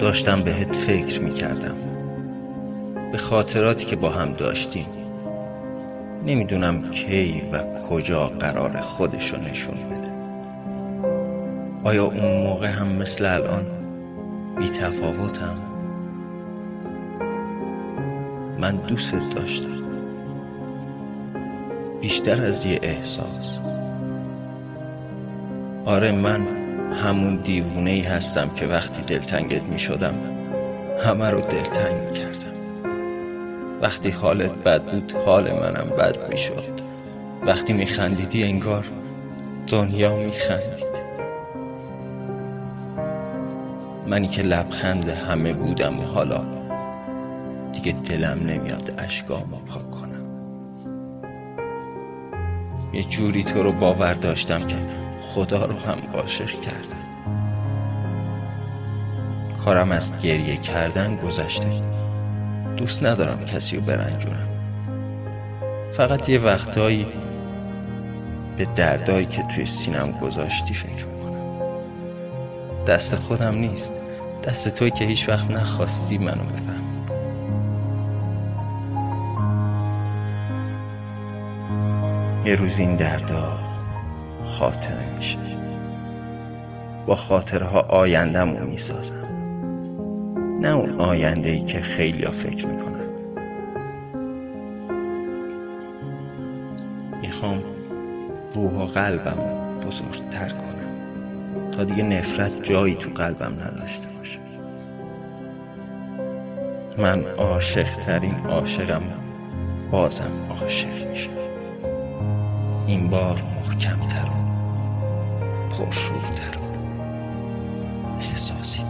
داشتم بهت فکر می‌کردم. به خاطراتی که با هم داشتیم. نمی‌دونم کی و کجا قرار خودشو نشون بده. آیا اون موقع هم مثل الان بی تفاوتم؟ من دوست داشتم. بیشتر از یه احساس. آره من همون دیوونه ای هستم که وقتی دلتنگت می شدم همه رو دلتنگ می کردم. وقتی حالت بد بود حال منم بد می شد وقتی می خندیدی انگار دنیا می خندید منی که لبخند همه بودم و حالا دیگه دلم نمیاد اشکامو پاک کنم. یه جوری تو رو باور داشتم که خدا رو هم عاشق کردم کارم از گریه کردن گذشته. دوست ندارم کسی رو برنجونم. فقط یه وقتایی به دردایی که توی سینم گذاشتی فکر می‌کنم. دست خودم نیست. دست توی که هیچ وقت نخواستی منو بفهم یه روز این دردا خاطره میشه. با خاطرها آیندهمو می‌سازم نه اون آینده ای که خیلی ها فکر می‌کنن. می‌خوام روح و قلبم بزرگتر کنم. تا دیگه نفرت جایی تو قلبم نداشته باشه. من عاشق ترین عاشقم. بازم عاشق میشه این بار محکمتر و پرشورتر و احساسیتر